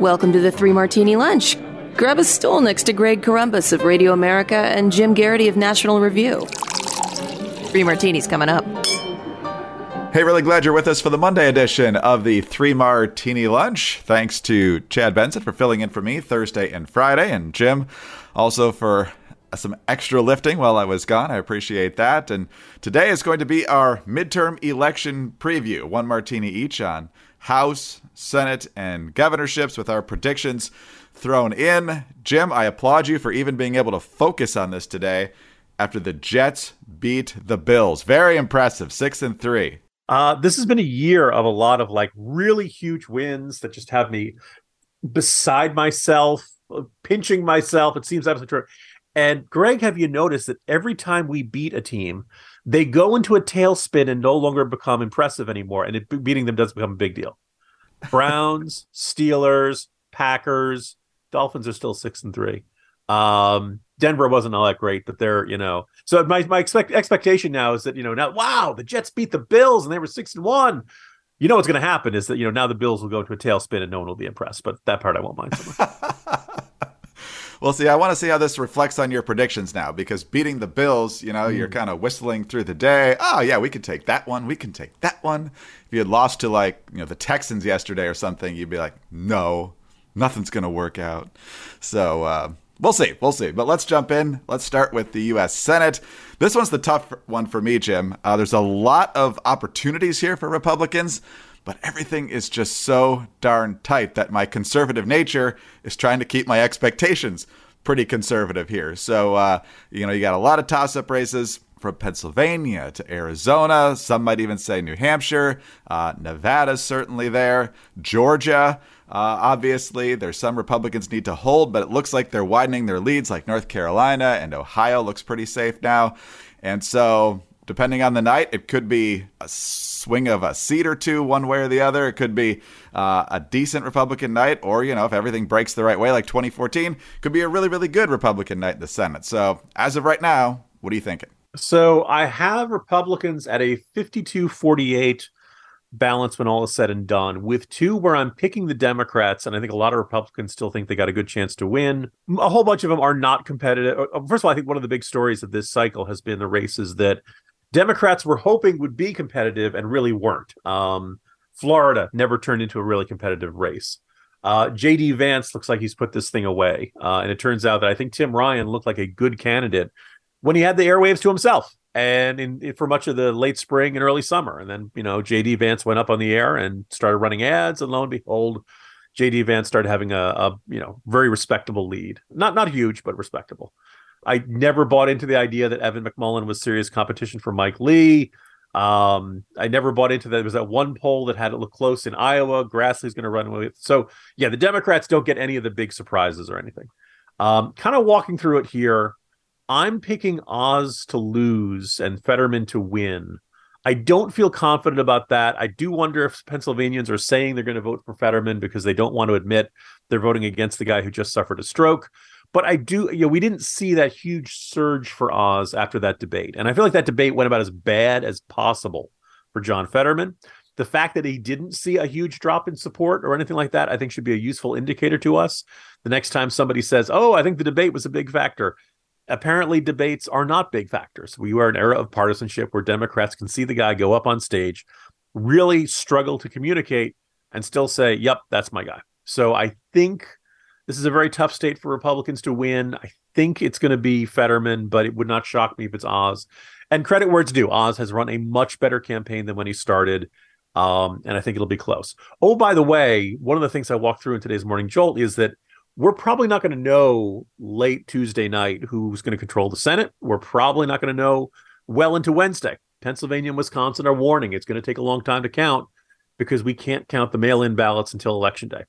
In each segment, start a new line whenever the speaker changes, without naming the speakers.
Welcome to the Three Martini Lunch. Grab a stool next to Greg Corombos of Radio America and Jim Geraghty of National Review. Three Martinis coming up.
Hey, really glad you're with us for the Monday edition of the Three Martini Lunch. Thanks to Chad Benson for filling in for me Thursday and Friday, and Jim also for some extra lifting while I was gone. I appreciate that. And today is going to be our midterm election preview, one martini each on House, Senate, and governorships with our predictions thrown in. Jim, I applaud you for even being able to focus on this today after the Jets beat the Bills. Very impressive, six and three.
Uh, this has been a year of a lot of like really huge wins that just have me beside myself, pinching myself. It seems absolutely true. And Greg, have you noticed that every time we beat a team, they go into a tailspin and no longer become impressive anymore, and it, beating them does become a big deal. Browns, Steelers, Packers, Dolphins are still six and three. Um, Denver wasn't all that great, but they're you know. So my my expect expectation now is that you know now wow the Jets beat the Bills and they were six and one. You know what's going to happen is that you know now the Bills will go into a tailspin and no one will be impressed. But that part I won't mind so.
well, see, I want to see how this reflects on your predictions now because beating the Bills, you know, mm. you're kind of whistling through the day. Oh yeah, we could take that one. We can take that one. If you had lost to like you know the Texans yesterday or something, you'd be like, no, nothing's going to work out. So. Uh, We'll see. We'll see. But let's jump in. Let's start with the U.S. Senate. This one's the tough one for me, Jim. Uh, there's a lot of opportunities here for Republicans, but everything is just so darn tight that my conservative nature is trying to keep my expectations pretty conservative here. So, uh, you know, you got a lot of toss up races from Pennsylvania to Arizona. Some might even say New Hampshire. Uh, Nevada's certainly there. Georgia. Uh, obviously, there's some Republicans need to hold, but it looks like they're widening their leads, like North Carolina and Ohio looks pretty safe now. And so, depending on the night, it could be a swing of a seat or two, one way or the other. It could be uh, a decent Republican night, or, you know, if everything breaks the right way, like 2014, could be a really, really good Republican night in the Senate. So, as of right now, what are you thinking?
So, I have Republicans at a 52 48 balance when all is said and done, with two where I'm picking the Democrats, and I think a lot of Republicans still think they got a good chance to win. A whole bunch of them are not competitive. First of all, I think one of the big stories of this cycle has been the races that Democrats were hoping would be competitive and really weren't. Um, Florida never turned into a really competitive race. Uh, JD Vance looks like he's put this thing away. Uh, and it turns out that I think Tim Ryan looked like a good candidate when he had the airwaves to himself and in, for much of the late spring and early summer. And then, you know, JD Vance went up on the air and started running ads, and lo and behold, JD Vance started having a, a you know very respectable lead. Not not huge, but respectable. I never bought into the idea that Evan McMullin was serious competition for Mike Lee. Um, I never bought into that. There was that one poll that had it look close in Iowa. Grassley's going to run with. So yeah, the Democrats don't get any of the big surprises or anything. Um, kind of walking through it here. I'm picking Oz to lose and Fetterman to win. I don't feel confident about that. I do wonder if Pennsylvanians are saying they're going to vote for Fetterman because they don't want to admit they're voting against the guy who just suffered a stroke. But I do, you know, we didn't see that huge surge for Oz after that debate. And I feel like that debate went about as bad as possible for John Fetterman. The fact that he didn't see a huge drop in support or anything like that, I think should be a useful indicator to us. The next time somebody says, Oh, I think the debate was a big factor, apparently debates are not big factors. We are an era of partisanship where Democrats can see the guy go up on stage, really struggle to communicate, and still say, "Yep, that's my guy." So I think this is a very tough state for Republicans to win. I think it's going to be Fetterman, but it would not shock me if it's Oz. And credit where it's due, Oz has run a much better campaign than when he started. Um, and I think it'll be close. Oh, by the way, one of the things I walked through in today's morning jolt is that we're probably not going to know late Tuesday night who's going to control the Senate. We're probably not going to know well into Wednesday. Pennsylvania and Wisconsin are warning it's going to take a long time to count because we can't count the mail in ballots until election day.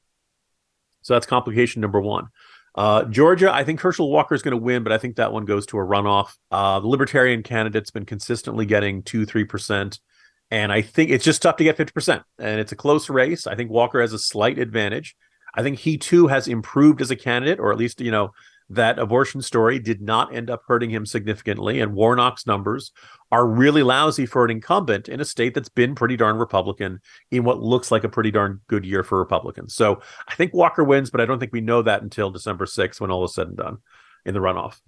So that's complication number one. Uh, Georgia, I think Herschel Walker is going to win, but I think that one goes to a runoff. Uh, the Libertarian candidate's been consistently getting two, three percent, and I think it's just tough to get fifty percent. And it's a close race. I think Walker has a slight advantage. I think he too has improved as a candidate, or at least you know that abortion story did not end up hurting him significantly, and Warnock's numbers are really lousy for an incumbent in a state that's been pretty darn Republican in what looks like a pretty darn good year for Republicans. So I think Walker wins, but I don't think we know that until December 6th when all is said and done in the runoff.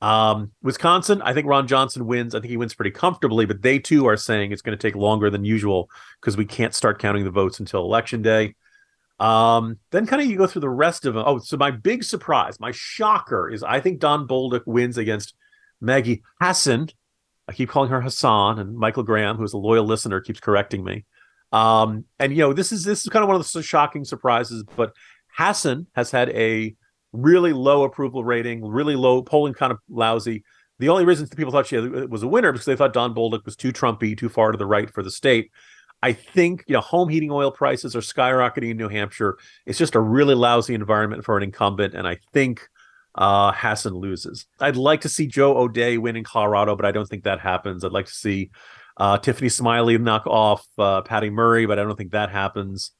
Um, Wisconsin, I think Ron Johnson wins. I think he wins pretty comfortably, but they too are saying it's going to take longer than usual because we can't start counting the votes until election day. Um, then kind of you go through the rest of them. Oh, so my big surprise, my shocker is I think Don Bolduc wins against Maggie Hassan. I keep calling her Hassan, and Michael Graham, who's a loyal listener, keeps correcting me. Um, and you know, this is this is kind of one of the shocking surprises, but Hassan has had a really low approval rating, really low polling, kind of lousy. The only reason people thought she was a winner because they thought Don Bolduc was too Trumpy, too far to the right for the state. I think you know home heating oil prices are skyrocketing in New Hampshire. It's just a really lousy environment for an incumbent, and I think uh, Hassan loses. I'd like to see Joe O'Dea win in Colorado, but I don't think that happens. I'd like to see uh, Tiffany Smiley knock off uh, Patty Murray, but I don't think that happens.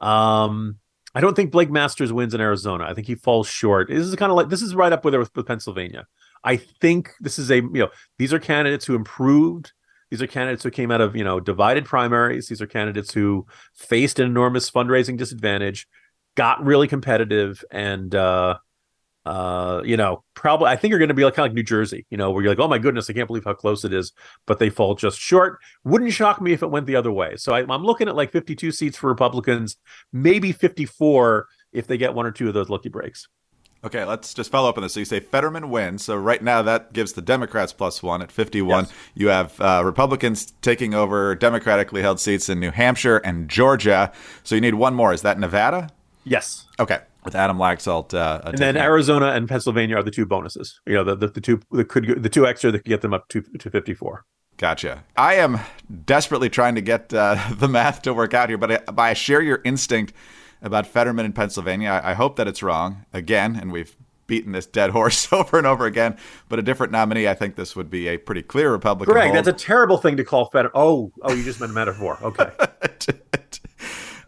Um, I don't think Blake Masters wins in Arizona. I think he falls short. This is kind of like this is right up with with, Pennsylvania. I think this is a you know these are candidates who improved these are candidates who came out of, you know, divided primaries. These are candidates who faced an enormous fundraising disadvantage, got really competitive, and uh, uh, you know, probably I think are going to be like kind of like New Jersey, you know, where you're like, oh my goodness, I can't believe how close it is, but they fall just short. Wouldn't shock me if it went the other way. So I, I'm looking at like 52 seats for Republicans, maybe 54 if they get one or two of those lucky breaks.
Okay, let's just follow up on this. So you say Fetterman wins. So right now that gives the Democrats plus one at 51. Yes. You have uh, Republicans taking over democratically held seats in New Hampshire and Georgia. So you need one more. Is that Nevada?
Yes.
Okay. With Adam Laxalt, uh,
and then Arizona and Pennsylvania are the two bonuses. You know, the, the, the two the could the two extra that could get them up to to fifty four.
Gotcha. I am desperately trying to get uh, the math to work out here, but I, but I share your instinct about Fetterman in Pennsylvania. I, I hope that it's wrong again, and we've beaten this dead horse over and over again. But a different nominee, I think this would be a pretty clear Republican.
Greg, hold. that's a terrible thing to call Fetterman. Oh, oh, you just meant metaphor. Okay.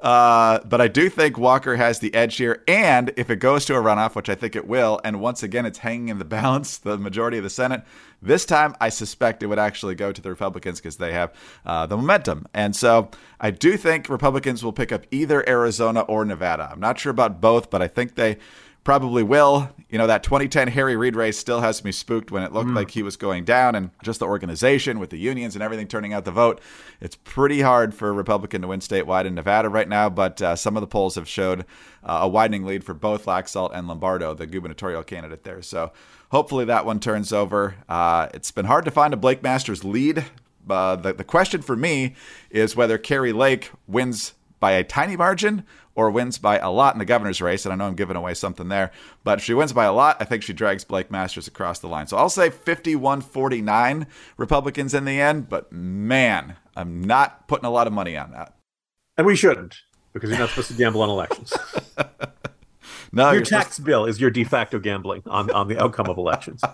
Uh, but I do think Walker has the edge here. And if it goes to a runoff, which I think it will, and once again it's hanging in the balance, the majority of the Senate, this time I suspect it would actually go to the Republicans because they have uh, the momentum. And so I do think Republicans will pick up either Arizona or Nevada. I'm not sure about both, but I think they probably will. You know, that 2010 Harry Reid race still has me spooked when it looked mm. like he was going down, and just the organization with the unions and everything turning out the vote. It's pretty hard for a Republican to win statewide in Nevada right now, but uh, some of the polls have showed uh, a widening lead for both Laxalt and Lombardo, the gubernatorial candidate there. So hopefully that one turns over. Uh, it's been hard to find a Blake Masters lead. Uh, the, the question for me is whether Kari Lake wins by a tiny margin or wins by a lot in the governor's race. And I know I'm giving away something there, but if she wins by a lot, I think she drags Blake Masters across the line. So I'll say 51 49 Republicans in the end, but man, I'm not putting a lot of money on that.
And we shouldn't because you're not supposed to gamble on elections.
no,
your tax to... bill is your de facto gambling on, on the outcome of elections.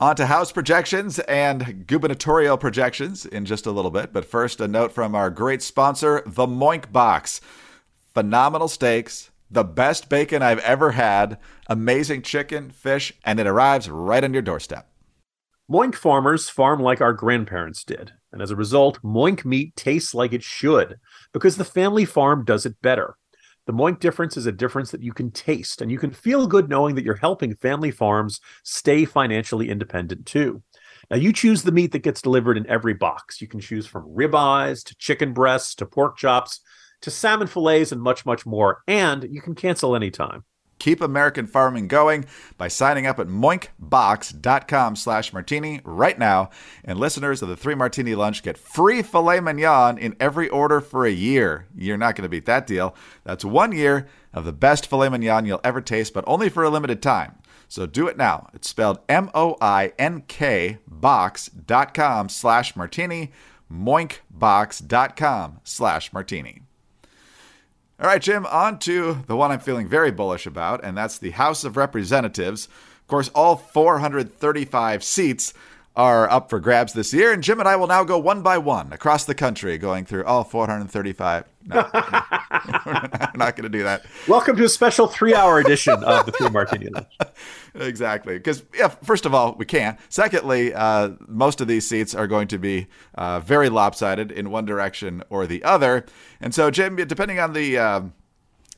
On to House projections and gubernatorial projections in just a little bit. But first, a note from our great sponsor, the Moink Box phenomenal steaks, the best bacon I've ever had, amazing chicken, fish, and it arrives right on your doorstep.
Moink farmers farm like our grandparents did, and as a result, Moink meat tastes like it should because the family farm does it better. The Moink difference is a difference that you can taste, and you can feel good knowing that you're helping family farms stay financially independent too. Now, you choose the meat that gets delivered in every box. You can choose from ribeyes to chicken breasts to pork chops to salmon fillets and much, much more. And you can cancel anytime.
Keep American farming going by signing up at moinkbox.com slash martini right now. And listeners of the Three Martini Lunch get free filet mignon in every order for a year. You're not going to beat that deal. That's one year of the best filet mignon you'll ever taste, but only for a limited time. So do it now. It's spelled M-O-I-N-K box.com slash martini, moinkbox.com slash martini. All right, Jim, on to the one I'm feeling very bullish about, and that's the House of Representatives. Of course, all 435 seats are up for grabs this year, and Jim and I will now go one by one across the country, going through all 435. No, we're not going to do that.
Welcome to a special three-hour edition of the Three Martini Lunch.
exactly. Because, yeah, first of all, we can. Secondly, uh, most of these seats are going to be uh, very lopsided in one direction or the other. And so, Jim, depending on the. Um,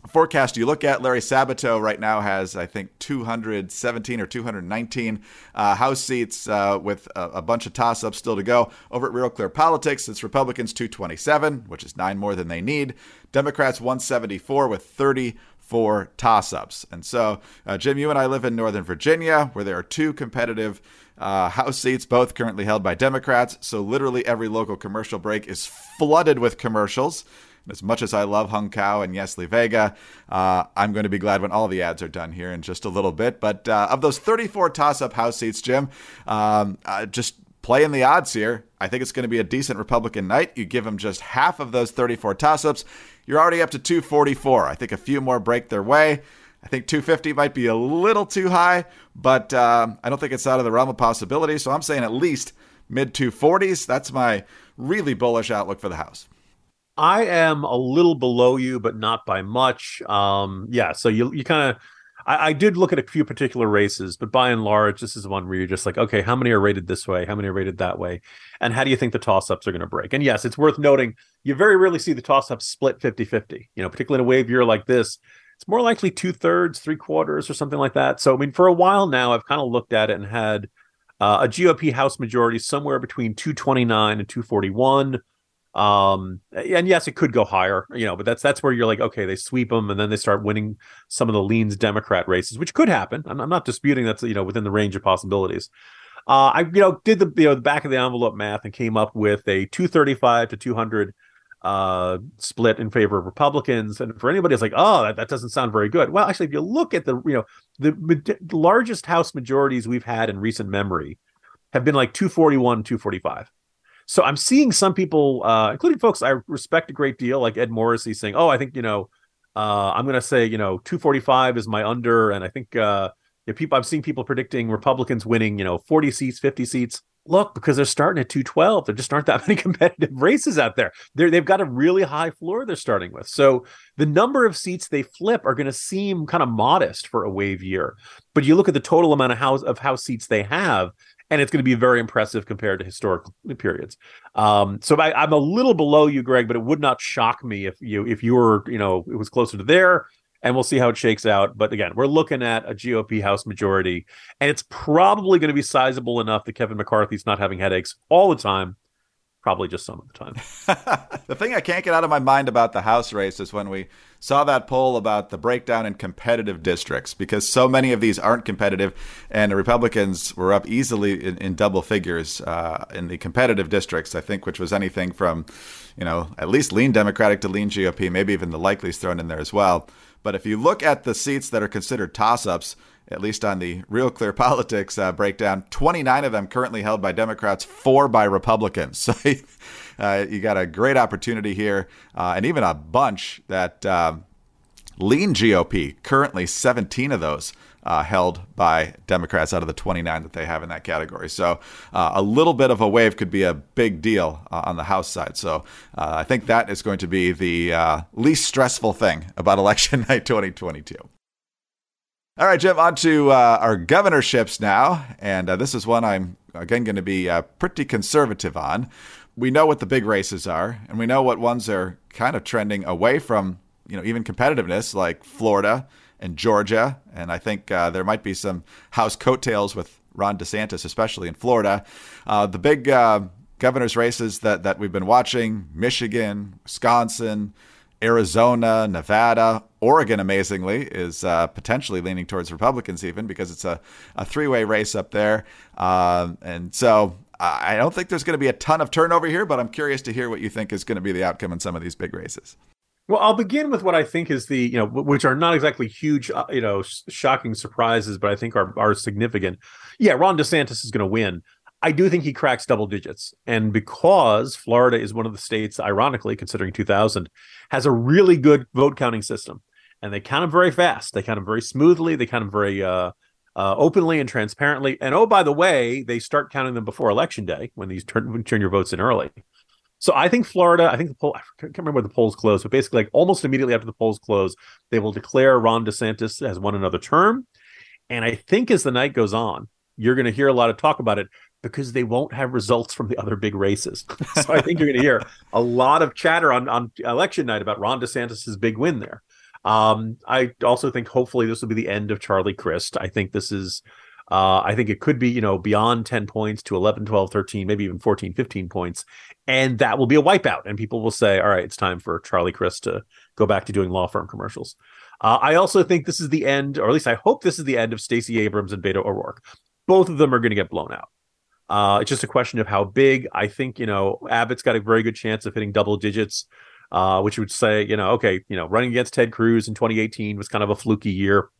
forecast you look at, Larry Sabato right now has, I think, 217 or 219 uh, House seats uh, with a, a, bunch of toss ups still to go. Over at Real Clear Politics, it's Republicans 227, which is nine more than they need. Democrats 174 with 30 for toss ups. And so, uh, Jim, you and I live in Northern Virginia, where there are two competitive uh, House seats, both currently held by Democrats. So, literally every local commercial break is flooded with commercials. As much as I love Hung Cao and Yesley Vega, uh, I'm going to be glad when all the ads are done here in just a little bit. But uh, of those 34 toss up House seats, Jim, um, uh, just playing the odds here. I think it's going to be a decent Republican night. You give them just half of those 34 toss ups, you're already up to 244. I think a few more break their way. I think 250 might be a little too high, but um, I don't think it's out of the realm of possibility. So I'm saying at least mid 240s. That's my really bullish outlook for the House.
I am a little below you, but not by much. Um, yeah, so you you kind of I, I, did look at a few particular races, but by and large, this is one where you're just like, okay, how many are rated this way? How many are rated that way? And how do you think the toss ups are going to break? And yes, it's worth noting you very rarely see the toss ups split 50 50. You know, particularly in a wave year like this, it's more likely two thirds, three quarters, or something like that. So, I mean, for a while now, I've kind of looked at it and had uh, a GOP House majority somewhere between 229 and 241 um and yes it could go higher you know but that's that's where you're like okay they sweep them and then they start winning some of the leans democrat races which could happen. I'm, I'm not disputing that's you know within the range of possibilities. Uh i you know did the you know the back of the envelope math and came up with a 235 to 200 uh split in favor of republicans. And for anybody it's like oh that, that doesn't sound very good. Well actually if you look at the you know the, the largest house majorities we've had in recent memory have been like 241 245 so I'm seeing some people, uh, including folks I respect a great deal, like Ed Morrissey, saying, "Oh, I think you know, uh, I'm going to say you know 245 is my under," and I think uh, you know, people I've seen people predicting Republicans winning, you know, 40 seats, 50 seats. Look, because they're starting at 212, there just aren't that many competitive races out there. They're, they've got a really high floor they're starting with. So the number of seats they flip are going to seem kind of modest for a wave year. But you look at the total amount of house of house seats they have, and it's going to be very impressive compared to historical periods. Um, so I, am a little below you, Greg, but it would not shock me if you if you were you know it was closer to there. And we'll see how it shakes out. But again, we're looking at a GOP House majority, and it's probably going to be sizable enough that Kevin McCarthy's not having headaches all the time probably just some of the time.
the thing I can't get out of my mind about the House race is when we saw that poll about the breakdown in competitive districts, because so many of these aren't competitive, and the Republicans were up easily in, in double figures uh, in the competitive districts, I think, which was anything from, you know, at least lean Democratic to lean GOP, maybe even the likelies thrown in there as well. But if you look at the seats that are considered toss ups, at least on the Real Clear Politics uh, breakdown, 29 of them currently held by Democrats, four by Republicans. So uh, you got a great opportunity here, uh, and even a bunch that um, lean GOP, currently 17 of those. Uh, held by Democrats out of the 29 that they have in that category. So uh, a little bit of a wave could be a big deal uh, on the House side. So I think that is going to be the least stressful thing about election night 2022. All right, Jim, on to uh, our governorships now. And uh, this is one I'm, again, going to be uh, pretty conservative on. We know what the big races are, and we know what ones are kind of trending away from, you know, even competitiveness, like Florida and Georgia. And I think uh, there might be some House coattails with Ron DeSantis, especially in Florida. Uh, the big uh, governor's races that, that we've been watching Michigan, Wisconsin, Arizona, Nevada, Oregon, amazingly, is uh, potentially leaning towards Republicans, even because it's a, a three way race up there. Uh, and so I don't think there's going to be a ton of turnover here, but I'm curious to hear what you think is going to be the outcome in some of these big races.
Well, I'll begin with what I think is the, you know, which are not exactly huge, uh, you know, shocking surprises, but I think are, are significant. Yeah, Ron DeSantis is going to win. I do think he cracks double digits. And because Florida is one of the states, ironically, considering 2000, has a really good vote counting system. And they count them very fast. They count them very smoothly. They count them very uh, uh, openly and transparently. And oh, by the way, they start counting them before election day when these turn, turn your votes in early. So I think Florida, I think the poll, I can't remember when the polls close, but basically, like almost immediately after the polls close, they will declare Ron DeSantis has won another term And I think as the night goes on, you're going to hear a lot of talk about it because they won't have results from the other big races. so I think you're going to hear a lot of chatter on, on election night about Ron DeSantis's big win there. Um, I also think hopefully this will be the end of Charlie Crist. I think this is uh, I think it could be, you know, beyond 10 points to 11, 12, 13, maybe even 14, 15 points. And that will be a wipeout. And people will say, all right, it's time for Charlie Crist to go back to doing law firm commercials. Uh, I also think this is the end, or at least I hope this is the end of Stacey Abrams and Beto O'Rourke. Both of them are going to get blown out. Uh, it's just a question of how big. I think, you know, Abbott's got a very good chance of hitting double digits, uh, which would say, you know, okay, you know, running against Ted Cruz in 2018 was kind of a fluky year.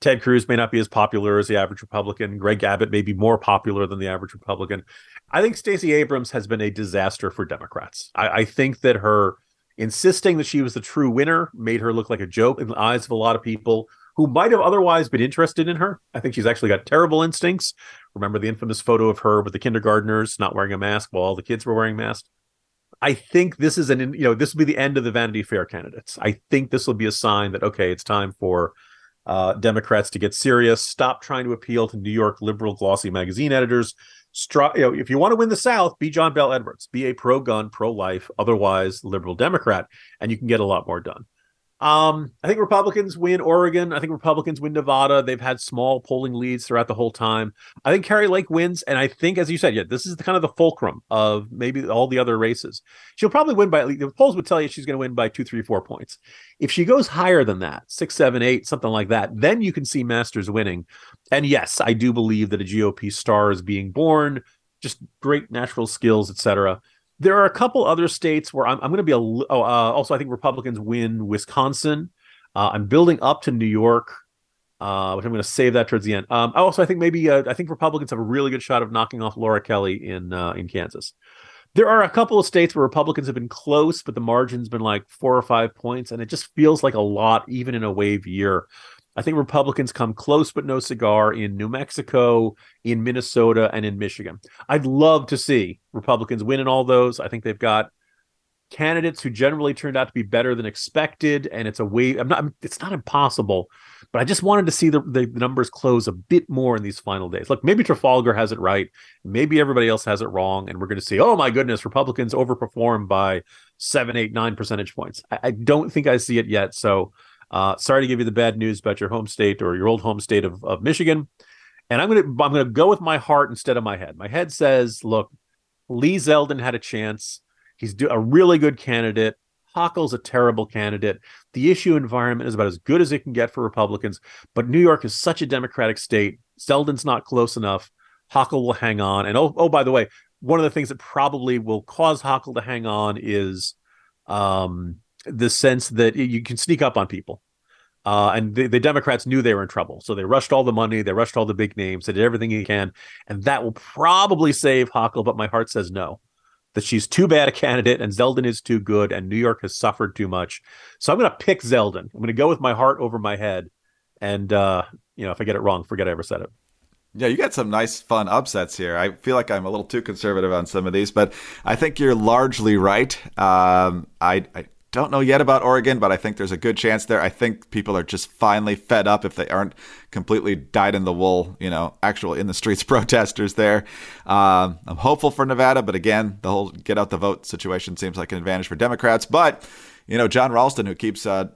Ted Cruz may not be as popular as the average Republican. Greg Abbott may be more popular than the average Republican. I think Stacey Abrams has been a disaster for Democrats. I, I, think that her insisting that she was the true winner made her look like a joke in the eyes of a lot of people who might have otherwise been interested in her. I think she's actually got terrible instincts. Remember the infamous photo of her with the kindergartners not wearing a mask while all the kids were wearing masks? I think this is an you know this will be the end of the Vanity Fair candidates. I think this will be a sign that okay, it's time for uh, Democrats to get serious, stop trying to appeal to New York liberal glossy magazine editors. You know, if you want to win the South, be John Bel Edwards, be a pro gun, pro life, otherwise liberal Democrat, and you can get a lot more done. Um, I think Republicans win Oregon. I think Republicans win Nevada. They've had small polling leads throughout the whole time. I think Kari Lake wins, and I think, as you said, yeah, this is the, kind of the fulcrum of maybe all the other races. She'll probably win by the polls would tell you she's going to win by two, three, four points. If she goes higher than that, six, seven, eight, something like that, then you can see Masters winning. And yes, I do believe that a GOP star is being born. Just great natural skills, etc. There are a couple other states where I'm, I'm going to be a. Oh, uh, also, I think Republicans win Wisconsin. Uh, I'm building up to New York, uh, which I'm going to save that towards the end. Um, also, I think maybe uh, I think Republicans have a really good shot of knocking off Laura Kelly in uh, in Kansas. There are a couple of states where Republicans have been close, but the margin's been like four or five points, and it just feels like a lot, even in a wave year. I think Republicans come close but no cigar in New Mexico, in Minnesota, and in Michigan. I'd love to see Republicans win in all those. I think they've got candidates who generally turned out to be better than expected, and it's a way. I'm not. It's not impossible, but I just wanted to see the, the numbers close a bit more in these final days. Look, maybe Trafalgar has it right, maybe everybody else has it wrong, and we're going to see. Oh my goodness, Republicans overperform by seven, eight, nine percentage points. I, I don't think I see it yet. So uh, sorry to give you the bad news about your home state or your old home state of, of Michigan. And I'm gonna I'm gonna go with my heart instead of my head. My head says, look, Lee Zeldin had a chance. He's a really good candidate. Hochul's a terrible candidate. The issue environment is about as good as it can get for Republicans, but New York is such a Democratic state. Zeldin's not close enough. Hochul will hang on. And oh, oh, by the way, one of the things that probably will cause Hochul to hang on is um, the sense that you can sneak up on people. Uh, and the, the, Democrats knew they were in trouble. So they rushed all the money, they rushed all the big names, they did everything they can. And that will probably save Hochul, but my heart says no. That she's too bad a candidate and Zeldin is too good and New York has suffered too much. So I'm going to pick Zeldin. I'm going to go with my heart over my head. And, uh, you know, if I get it wrong, forget I ever said it.
Yeah, you got some nice, fun upsets here. I feel like I'm a little too conservative on some of these, but I think you're largely right. Um, I, I don't know yet about Oregon, but I think there's a good chance there. I think people are just finally fed up if they aren't completely dyed in the wool, you know, actual in the streets protesters there. Um, I'm hopeful for Nevada, but again, the whole get out the vote situation seems like an advantage for Democrats. But, you know, Jon Ralston, who keeps a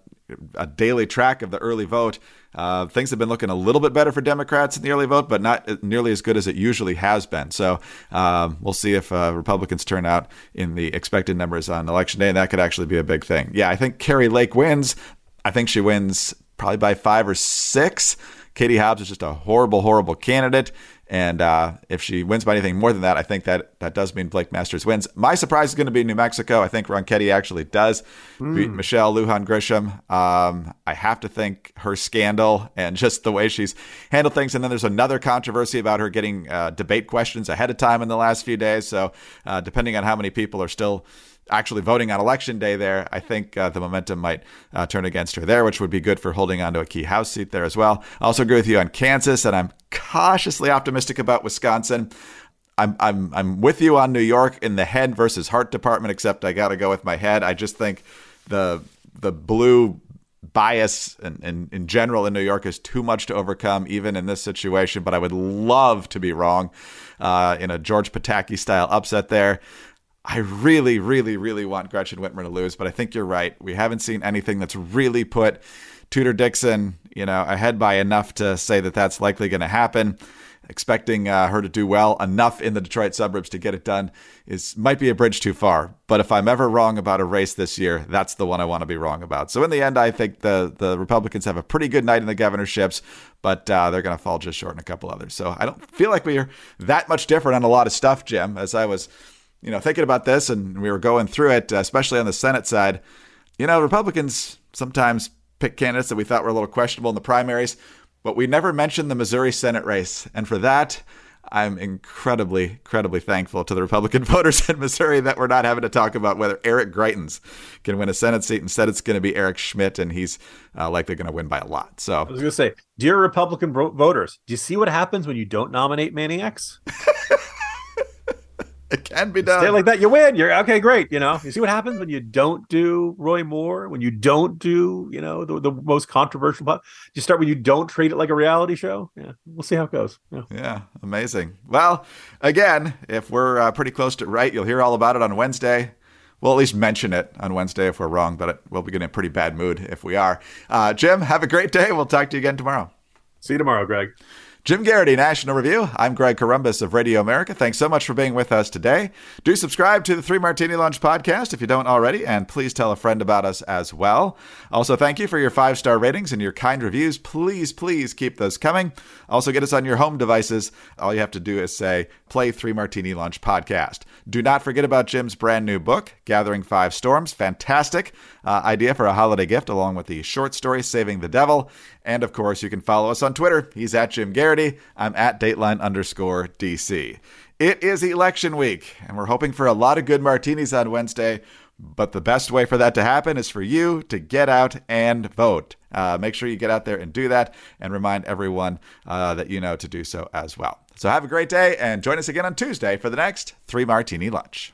daily track of the early vote, uh, things have been looking a little bit better for Democrats in the early vote, but not nearly as good as it usually has been. So um, we'll see if uh, Republicans turn out in the expected numbers on election day, and that could actually be a big thing. Yeah, I think Kari Lake wins. I think she wins probably by five or six. Katie Hobbs is just a horrible, horrible candidate. And uh, if she wins by anything more than that, I think that that does mean Blake Masters wins. My surprise is going to be New Mexico. I think Ronchetti actually does mm. beat Michelle Lujan Grisham. Um, I have to think her scandal and just the way she's handled things. And then there's another controversy about her getting uh, debate questions ahead of time in the last few days. So uh, depending on how many people are still actually voting on election day there, I think uh, the momentum might uh, turn against her there, which would be good for holding on to a key House seat there as well. I also agree with you on Kansas, and I'm cautiously optimistic about Wisconsin. I'm I'm I'm with you on New York in the head versus heart department, except I got to go with my head. I just think the the blue bias and in, in general in New York is too much to overcome, even in this situation. But I would love to be wrong uh, in a George Pataki style upset there. I really, really, really want Gretchen Whitmer to lose, but I think you're right. We haven't seen anything that's really put Tudor Dixon, you know, ahead by enough to say that that's likely going to happen expecting uh, her to do well enough in the Detroit suburbs to get it done is might be a bridge too far. But if I'm ever wrong about a race this year, that's the one I want to be wrong about. So in the end, I think the the Republicans have a pretty good night in the governorships, but uh, they're going to fall just short in a couple others. So I don't feel like we are that much different on a lot of stuff, Jim. As I was, you know, thinking about this and we were going through it, especially on the Senate side. You know, Republicans sometimes pick candidates that we thought were a little questionable in the primaries but we never mentioned the Missouri Senate race. And for that, I'm incredibly, incredibly thankful to the Republican voters in Missouri that we're not having to talk about whether Eric Greitens can win a Senate seat. Instead, it's going to be Eric Schmitt, and he's uh, likely going to win by a lot. So
I was going to say, dear Republican voters, do you see what happens when you don't nominate Maniacs?
It can be done.
Stay like that, you win. You're okay, great. You know, you see what happens when you don't do Roy Moore, when you don't do, you know, the, the most controversial part. You start when you don't treat it like a reality show. Yeah, we'll see how it goes.
Yeah, yeah amazing. Well, again, if we're uh, pretty close to right, you'll hear all about it on Wednesday. We'll at least mention it on Wednesday if we're wrong, but it, we'll be getting a pretty bad mood if we are. Uh, Jim, have a great day. We'll talk to you again tomorrow.
See you tomorrow, Greg.
Jim Geraghty, National Review. I'm Greg Corombos of Radio America. Thanks so much for being with us today. Do subscribe to the Three Martini Lunch podcast if you don't already, and please tell a friend about us as well. Also, thank you for your five star ratings and your kind reviews. Please, please keep those coming. Also, get us on your home devices. All you have to do is say, play Three Martini Lunch podcast. Do not forget about Jim's brand new book, Gathering Five Storms. Fantastic uh, idea for a holiday gift, along with the short story, Saving the Devil. And of course, you can follow us on Twitter. He's at Jim Geraghty. I'm at Dateline underscore DC. It is election week, and we're hoping for a lot of good martinis on Wednesday. But the best way for that to happen is for you to get out and vote. Uh, make sure you get out there and do that, and remind everyone uh, that you know to do so as well. So have a great day, and join us again on Tuesday for the next Three Martini Lunch.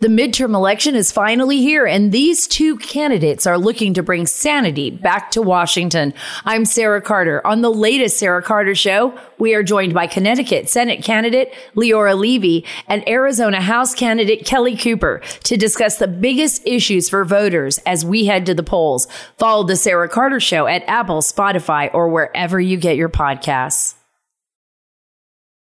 The midterm election is finally here, and these two candidates are looking to bring sanity back to Washington. I'm Sarah Carter. On the latest Sarah Carter Show, we are joined by Connecticut Senate candidate Leora Levy and Arizona House candidate Kelly Cooper to discuss the biggest issues for voters as we head to the polls. Follow the Sarah Carter Show at Apple, Spotify, or wherever you get your podcasts.